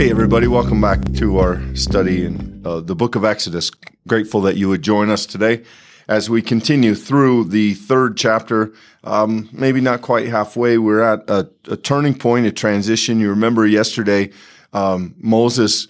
Hey, everybody, welcome back to our study in uh, the book of Exodus. Grateful that you would join us today as we continue through the third chapter. Um, maybe not quite halfway. We're at a, a, turning point, a transition. You remember yesterday, um, Moses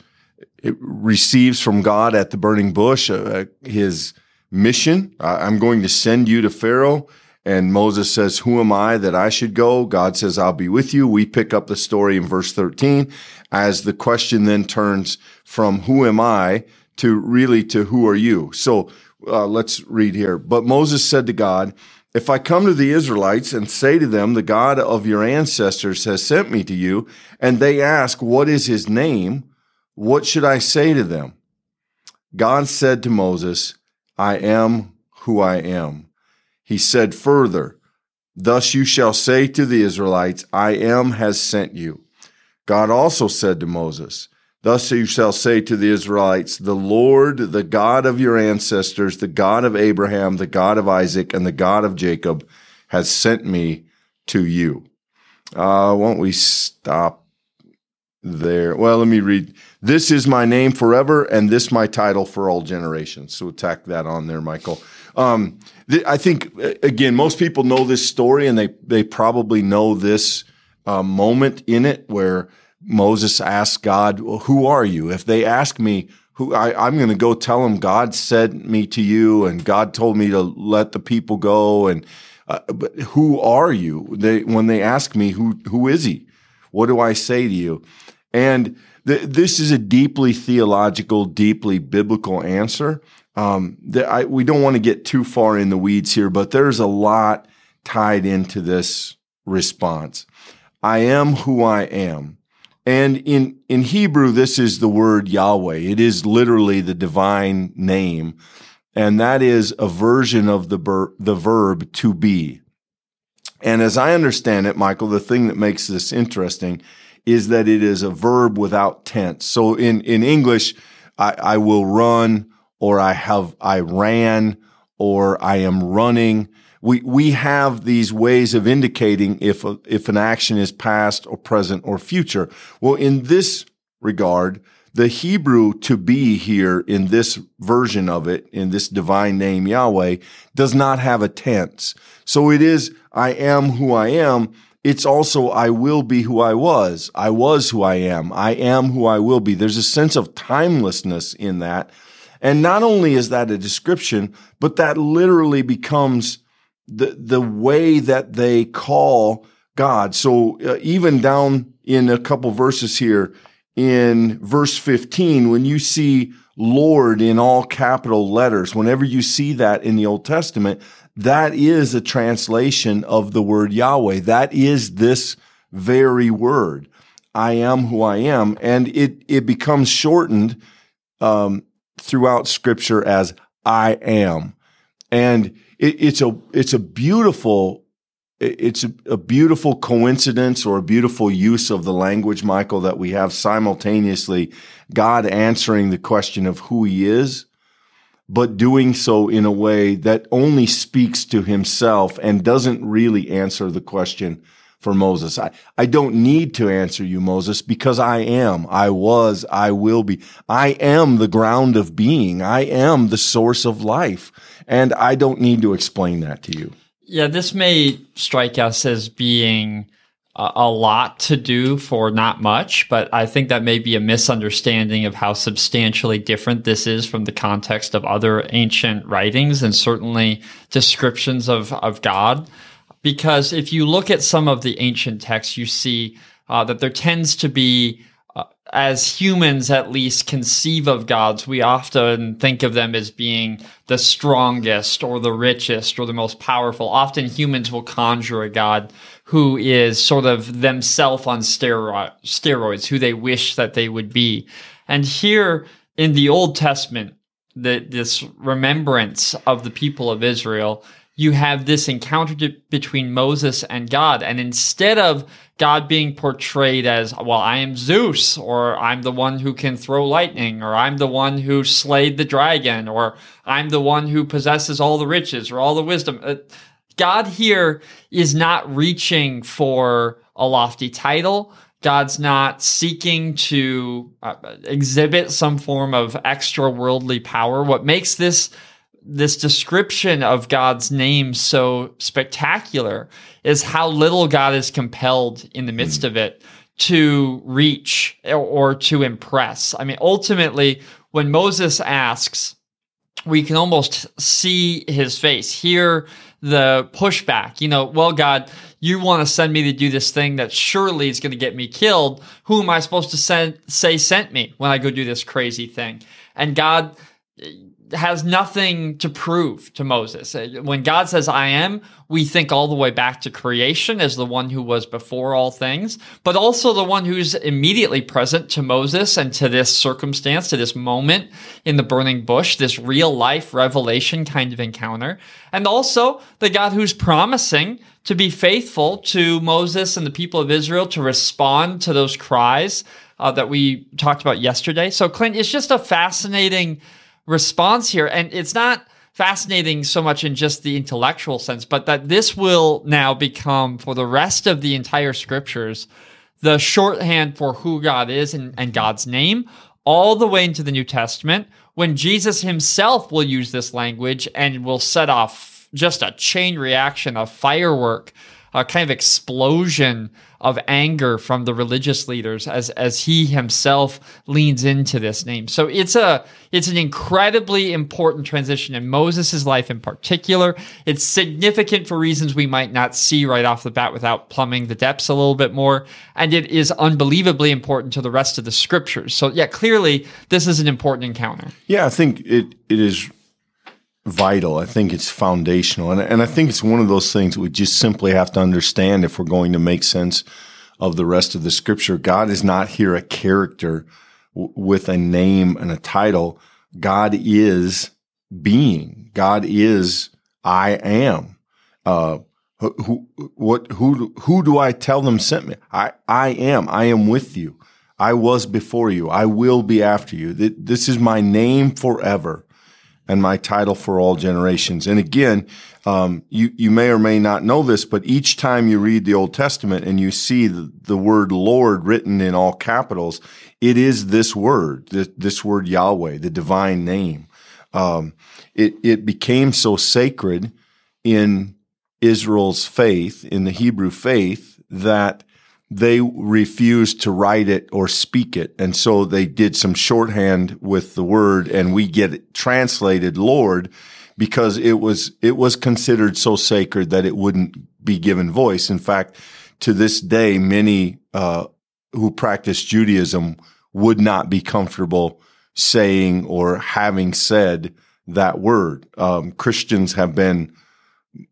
receives from God at the burning bush uh, his mission. I'm going to send you to Pharaoh. And Moses says, Who am I that I should go? God says, I'll be with you. We pick up the story in verse 13 as the question then turns from who am I to really to who are you? So uh, let's read here. But Moses said to God, if I come to the Israelites and say to them, the God of your ancestors has sent me to you, and they ask, what is his name? What should I say to them? God said to Moses, I am who I am. He said further, Thus you shall say to the Israelites, I am has sent you. God also said to Moses, Thus you shall say to the Israelites, The Lord, the God of your ancestors, the God of Abraham, the God of Isaac, and the God of Jacob, has sent me to you. Uh, won't we stop there? Well, let me read. This is my name forever, and this my title for all generations. So tack that on there, Michael. Um, th- I think again, most people know this story, and they they probably know this uh, moment in it where Moses asked God, well, "Who are you?" If they ask me, "Who," I, am going to go tell them God sent me to you, and God told me to let the people go. And uh, but who are you? They when they ask me, "Who who is he?" What do I say to you? And th- this is a deeply theological, deeply biblical answer. Um, I, we don't want to get too far in the weeds here, but there's a lot tied into this response. I am who I am. And in, in Hebrew, this is the word Yahweh. It is literally the divine name. And that is a version of the, ber- the verb to be. And as I understand it, Michael, the thing that makes this interesting is that it is a verb without tense. So in, in English, I, I will run or I have, I ran or I am running. We, we have these ways of indicating if, a, if an action is past or present or future. Well, in this regard, the Hebrew to be here in this version of it, in this divine name Yahweh, does not have a tense. So it is, I am who I am. It's also, I will be who I was. I was who I am. I am who I will be. There's a sense of timelessness in that and not only is that a description, but that literally becomes the, the way that they call God. So uh, even down in a couple verses here in verse 15, when you see Lord in all capital letters, whenever you see that in the Old Testament, that is a translation of the word Yahweh. That is this very word. I am who I am. And it, it becomes shortened, um, throughout scripture as I am. And it, it's a, it's a beautiful, it's a, a beautiful coincidence or a beautiful use of the language, Michael, that we have simultaneously God answering the question of who he is, but doing so in a way that only speaks to himself and doesn't really answer the question for Moses. I, I don't need to answer you, Moses, because I am, I was, I will be. I am the ground of being. I am the source of life. And I don't need to explain that to you. Yeah, this may strike us as being a, lot to do for not much, but I think that may be a misunderstanding of how substantially different this is from the context of other ancient writings and certainly descriptions of, of God because if you look at some of the ancient texts, you see uh, that there tends to be, uh, as humans at least conceive of gods, we often think of them as being the strongest or the richest or the most powerful. Often humans will conjure a god who is sort of themselves on steroids, who they wish that they would be. And here in the Old Testament, the, this remembrance of the people of Israel you have this encounter between Moses and God. And instead of God being portrayed as, well, I am Zeus, or I'm the one who can throw lightning, or I'm the one who slayed the dragon, or I'm the one who possesses all the riches or all the wisdom. Uh, God here is not reaching for a lofty title. God's not seeking to uh, exhibit some form of extra worldly power. What makes this this description of God's name so spectacular is how little God is compelled in the midst mm. of it to reach or, or to impress. I mean, ultimately, when Moses asks, we can almost see his face, hear the pushback. You know, well, God, you want to send me to do this thing that surely is going to get me killed. Who am I supposed to send, say sent me when I go do this crazy thing? And God has nothing to prove to Moses. Uh, when God says, I am, we think all the way back to creation as the one who was before all things, but also the one who's immediately present to Moses and to this circumstance, to this moment in the burning bush, this real life revelation kind of encounter. And also the God who's promising to be faithful to Moses and the people of Israel to respond to those cries uh, that we talked about yesterday. So, Clint, it's just a fascinating response here. And it's not fascinating so much in just the intellectual sense, but that this will now become for the rest of the entire scriptures the shorthand for who God is and, and God's name, all the way into the New Testament, when Jesus himself will use this language and will set off just a chain reaction, a firework a kind of explosion of anger from the religious leaders as as he himself leans into this name. So it's a it's an incredibly important transition in Moses' life in particular. It's significant for reasons we might not see right off the bat without plumbing the depths a little bit more. And it is unbelievably important to the rest of the scriptures. So yeah, clearly this is an important encounter. Yeah, I think it it is vital. I think it's foundational. And, and I think it's one of those things we just simply have to understand if we're going to make sense of the rest of the scripture. God is not here a character w- with a name and a title. God is being. God is I am. Uh, who, what, who, who do I tell them sent me? I, I am. I am with you. I was before you. I will be after you. This is my name forever and my title for all generations. And again, um, you, you may or may not know this, but each time you read the Old Testament and you see the, the word Lord written in all capitals, it is this word, this, this word Yahweh, the divine name. Um, it, it became so sacred in Israel's faith, in the Hebrew faith, that they refused to write it or speak it. And so they did some shorthand with the word and we get it translated Lord because it was, it was considered so sacred that it wouldn't be given voice. In fact, to this day, many, uh, who practice Judaism would not be comfortable saying or having said that word. Um, Christians have been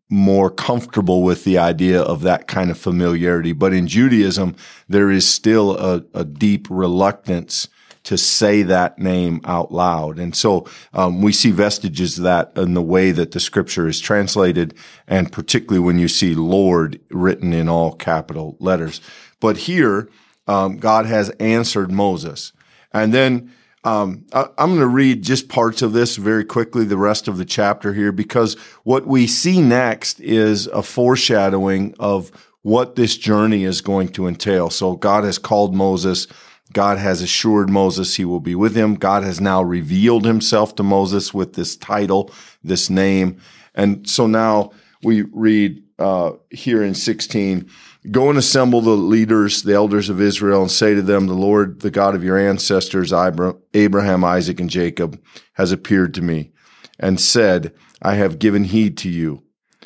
more comfortable with the idea of that kind of familiarity. But in Judaism, there is still a, a deep reluctance to say that name out loud. And so um, we see vestiges of that in the way that the scripture is translated, and particularly when you see Lord written in all capital letters. But here, um, God has answered Moses. And then um, I, am going to read just parts of this very quickly, the rest of the chapter here, because what we see next is a foreshadowing of what this journey is going to entail. So God has called Moses. God has assured Moses he will be with him. God has now revealed himself to Moses with this title, this name. And so now we read uh, here in 16, Go and assemble the leaders, the elders of Israel, and say to them, The Lord, the God of your ancestors, Abraham, Isaac, and Jacob, has appeared to me and said, I have given heed to you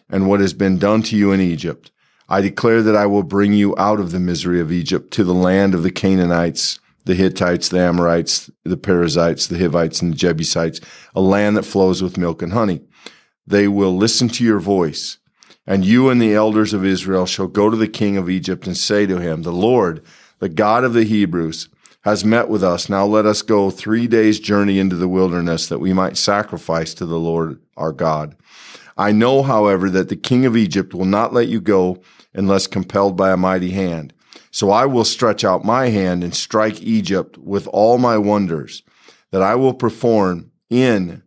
and what has been done to you in Egypt. I declare that I will bring you out of the misery of Egypt to the land of the Canaanites, the Hittites, the Amorites, the Perizzites, the Hivites, and the Jebusites, a land that flows with milk and honey. They will listen to your voice and you and the elders of Israel shall go to the king of Egypt and say to him, The Lord, the God of the Hebrews, has met with us. Now let us go three days' journey into the wilderness that we might sacrifice to the Lord our God. I know, however, that the king of Egypt will not let you go unless compelled by a mighty hand. So I will stretch out my hand and strike Egypt with all my wonders that I will perform in,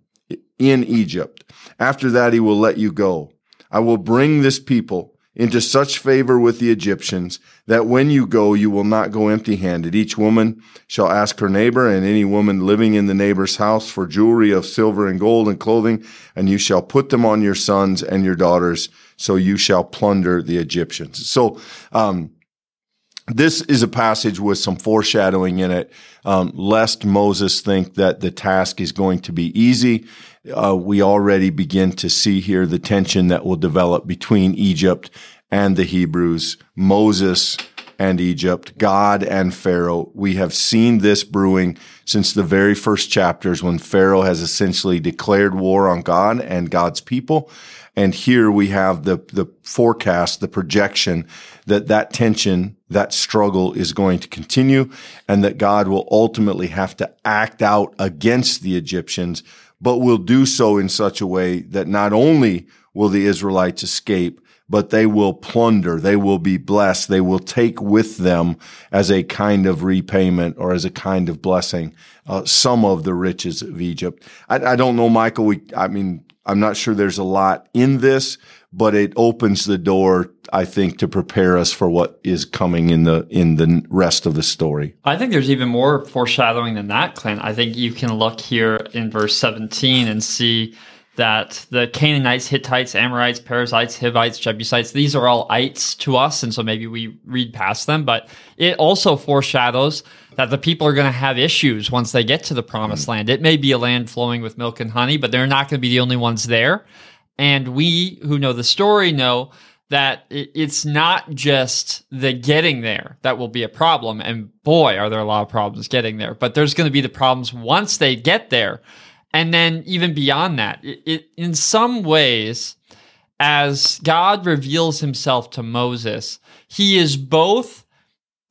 in Egypt. After that, he will let you go. I will bring this people into such favor with the Egyptians that when you go, you will not go empty handed. Each woman shall ask her neighbor and any woman living in the neighbor's house for jewelry of silver and gold and clothing, and you shall put them on your sons and your daughters. So you shall plunder the Egyptians. So, um, this is a passage with some foreshadowing in it, um, lest Moses think that the task is going to be easy. Uh, we already begin to see here the tension that will develop between Egypt and the Hebrews, Moses and Egypt, God and Pharaoh. We have seen this brewing since the very first chapters when Pharaoh has essentially declared war on God and God's people. And here we have the, the forecast, the projection that that tension, that struggle is going to continue and that God will ultimately have to act out against the Egyptians, but will do so in such a way that not only will the Israelites escape, but they will plunder. They will be blessed. They will take with them as a kind of repayment or as a kind of blessing uh, some of the riches of Egypt. I, I don't know, Michael. We, I mean, I'm not sure there's a lot in this, but it opens the door, I think, to prepare us for what is coming in the in the rest of the story. I think there's even more foreshadowing than that, Clint. I think you can look here in verse 17 and see that the Canaanites, Hittites, Amorites, Perizzites, Hivites, Jebusites, these are all ites to us, and so maybe we read past them, but it also foreshadows that the people are going to have issues once they get to the promised mm. land. It may be a land flowing with milk and honey, but they're not going to be the only ones there. And we who know the story know that it's not just the getting there that will be a problem. And boy, are there a lot of problems getting there, but there's going to be the problems once they get there. And then even beyond that, it, it, in some ways, as God reveals himself to Moses, he is both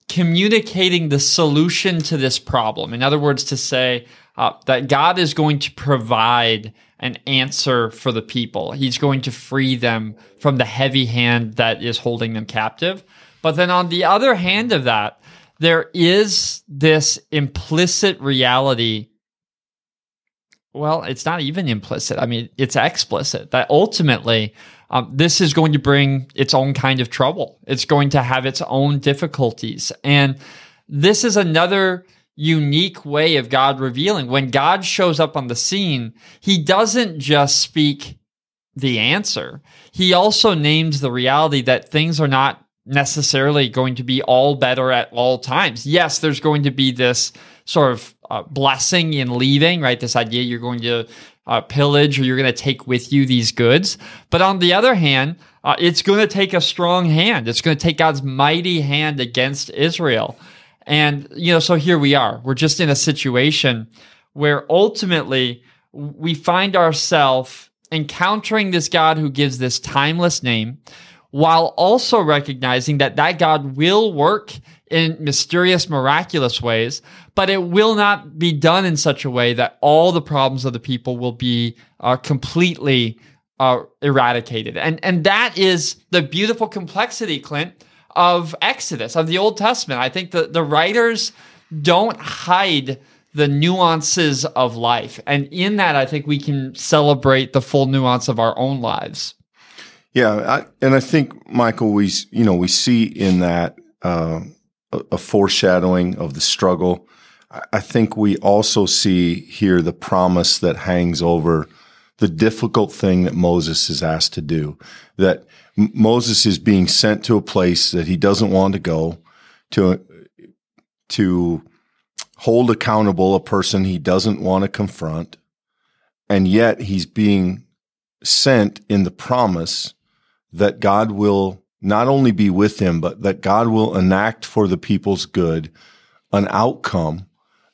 communicating the solution to this problem. In other words, to say uh, that God is going to provide an answer for the people. He's going to free them from the heavy hand that is holding them captive. But then on the other hand of that, there is this implicit reality. Well, it's not even implicit. I mean, it's explicit that ultimately um, this is going to bring its own kind of trouble. It's going to have its own difficulties. And this is another unique way of God revealing. When God shows up on the scene, he doesn't just speak the answer, he also names the reality that things are not necessarily going to be all better at all times. Yes, there's going to be this sort of uh, blessing in leaving, right? This idea you're going to uh, pillage or you're going to take with you these goods. But on the other hand, uh, it's going to take a strong hand. It's going to take God's mighty hand against Israel. And, you know, so here we are. We're just in a situation where ultimately we find ourselves encountering this God who gives this timeless name while also recognizing that that God will work in mysterious, miraculous ways, but it will not be done in such a way that all the problems of the people will be uh, completely uh, eradicated. And, and that is the beautiful complexity, Clint, of Exodus, of the Old Testament. I think the, the writers don't hide the nuances of life. And in that, I think we can celebrate the full nuance of our own lives. Yeah, I, and I think Michael, we you know we see in that uh, a, a, foreshadowing of the struggle. I think we also see here the promise that hangs over the difficult thing that Moses is asked to do. That Moses is being sent to a place that he doesn't want to go to to hold accountable a person he doesn't want to confront and yet he's being sent in the promise that God will not only be with him but that God will enact for the people's good an outcome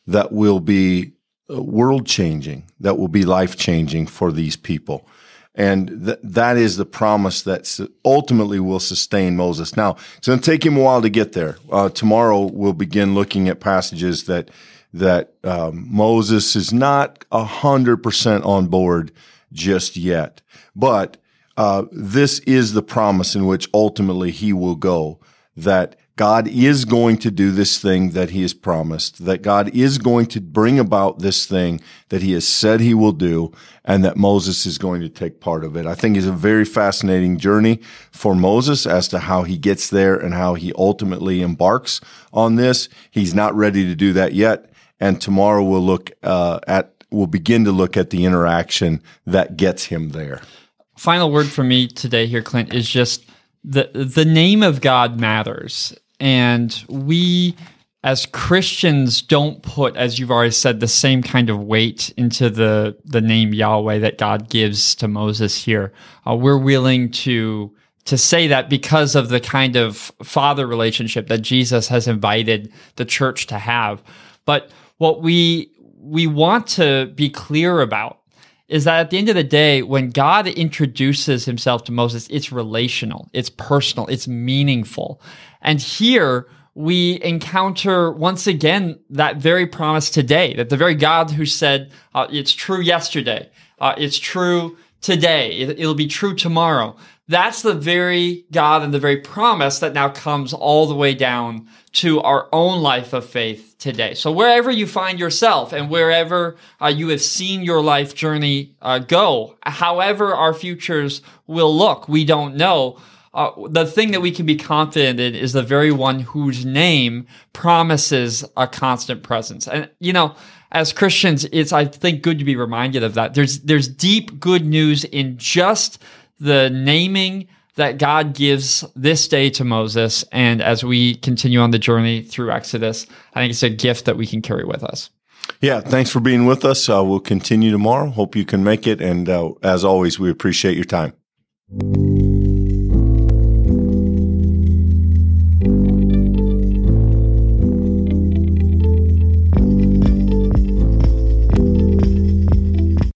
that will be world changing that will be life changing for these people and th- that is the promise that ultimately will sustain Moses. Now, it's going to take him a while to get there. Uh, tomorrow we'll begin looking at passages that that um, Moses is not hundred percent on board just yet, but uh, this is the promise in which ultimately he will go. That God is going to do this thing that he has promised, that God is going to bring about this thing that he has said he will do, and that Moses is going to take part of it. I think it's a very fascinating journey for Moses as to how he gets there and how he ultimately embarks on this. He's not ready to do that yet. And tomorrow we'll look uh, at, we'll begin to look at the interaction that gets him there. Final word for me today here, Clint, is just the the name of God matters and we as Christians don't put, as you've already said, the same kind of weight into the the name Yahweh that God gives to Moses here. Uh, we're willing to to say that because of the kind of father relationship that Jesus has invited the church to have. But what we we want to be clear about is that at the end of the day, when God introduces himself to Moses, it's relational, it's personal, it's meaningful. And here we encounter once again that very promise today that the very God who said, uh, it's true yesterday, uh, it's true today, it, it'll be true tomorrow. That's the very God and the very promise that now comes all the way down to our own life of faith today. So wherever you find yourself and wherever uh, you have seen your life journey uh, go, however our futures will look, we don't know. Uh, the thing that we can be confident in is the very one whose name promises a constant presence. And, you know, as Christians, it's, I think, good to be reminded of that. There's, there's deep good news in just the naming that God gives this day to Moses. And as we continue on the journey through Exodus, I think it's a gift that we can carry with us. Yeah, thanks for being with us. Uh, we'll continue tomorrow. Hope you can make it. And uh, as always, we appreciate your time.